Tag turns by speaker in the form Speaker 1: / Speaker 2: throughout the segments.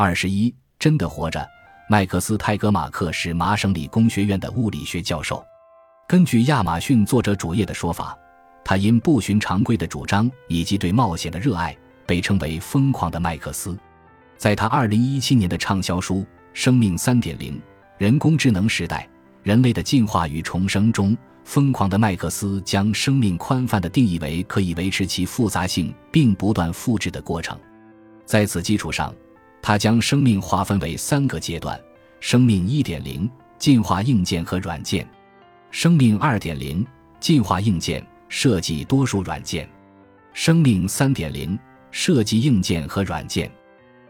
Speaker 1: 二十一，真的活着。麦克斯泰格马克是麻省理工学院的物理学教授。根据亚马逊作者主页的说法，他因不循常规的主张以及对冒险的热爱，被称为“疯狂的麦克斯”。在他二零一七年的畅销书《生命三点零：人工智能时代，人类的进化与重生》中，疯狂的麦克斯将生命宽泛的定义为可以维持其复杂性并不断复制的过程。在此基础上，他将生命划分为三个阶段：生命一点零进化硬件和软件；生命二点零进化硬件，设计多数软件；生命三点零设计硬件和软件。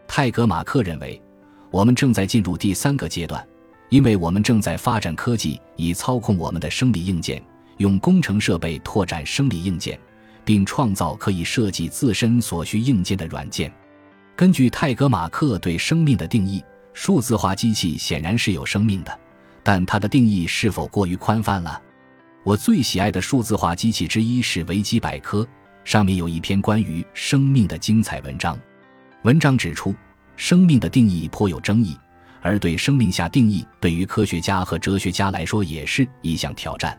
Speaker 1: 泰格马克认为，我们正在进入第三个阶段，因为我们正在发展科技以操控我们的生理硬件，用工程设备拓展生理硬件，并创造可以设计自身所需硬件的软件。根据泰格马克对生命的定义，数字化机器显然是有生命的，但它的定义是否过于宽泛了？我最喜爱的数字化机器之一是维基百科，上面有一篇关于生命的精彩文章。文章指出，生命的定义颇有争议，而对生命下定义对于科学家和哲学家来说也是一项挑战。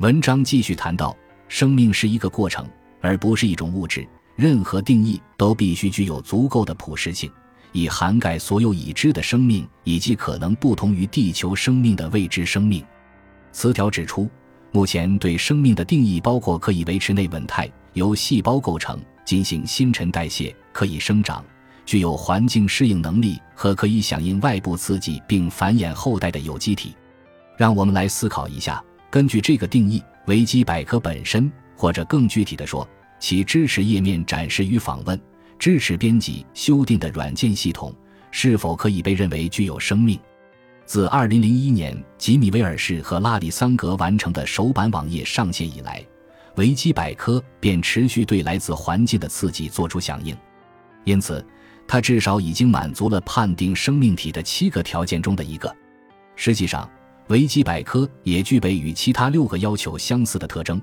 Speaker 1: 文章继续谈到，生命是一个过程，而不是一种物质。任何定义都必须具有足够的普适性，以涵盖所有已知的生命以及可能不同于地球生命的未知生命。词条指出，目前对生命的定义包括可以维持内稳态、由细胞构成、进行新陈代谢、可以生长、具有环境适应能力和可以响应外部刺激并繁衍后代的有机体。让我们来思考一下，根据这个定义，维基百科本身，或者更具体的说。其支持页面展示与访问、支持编辑、修订的软件系统是否可以被认为具有生命？自2001年吉米·威尔士和拉里·桑格完成的首版网页上线以来，维基百科便持续对来自环境的刺激做出响应。因此，它至少已经满足了判定生命体的七个条件中的一个。实际上，维基百科也具备与其他六个要求相似的特征，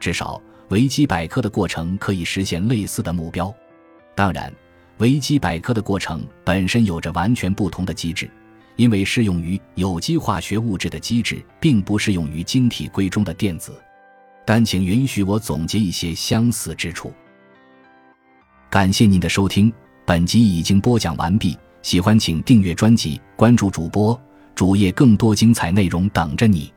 Speaker 1: 至少。维基百科的过程可以实现类似的目标，当然，维基百科的过程本身有着完全不同的机制，因为适用于有机化学物质的机制并不适用于晶体硅中的电子。但请允许我总结一些相似之处。感谢您的收听，本集已经播讲完毕。喜欢请订阅专辑，关注主播主页，更多精彩内容等着你。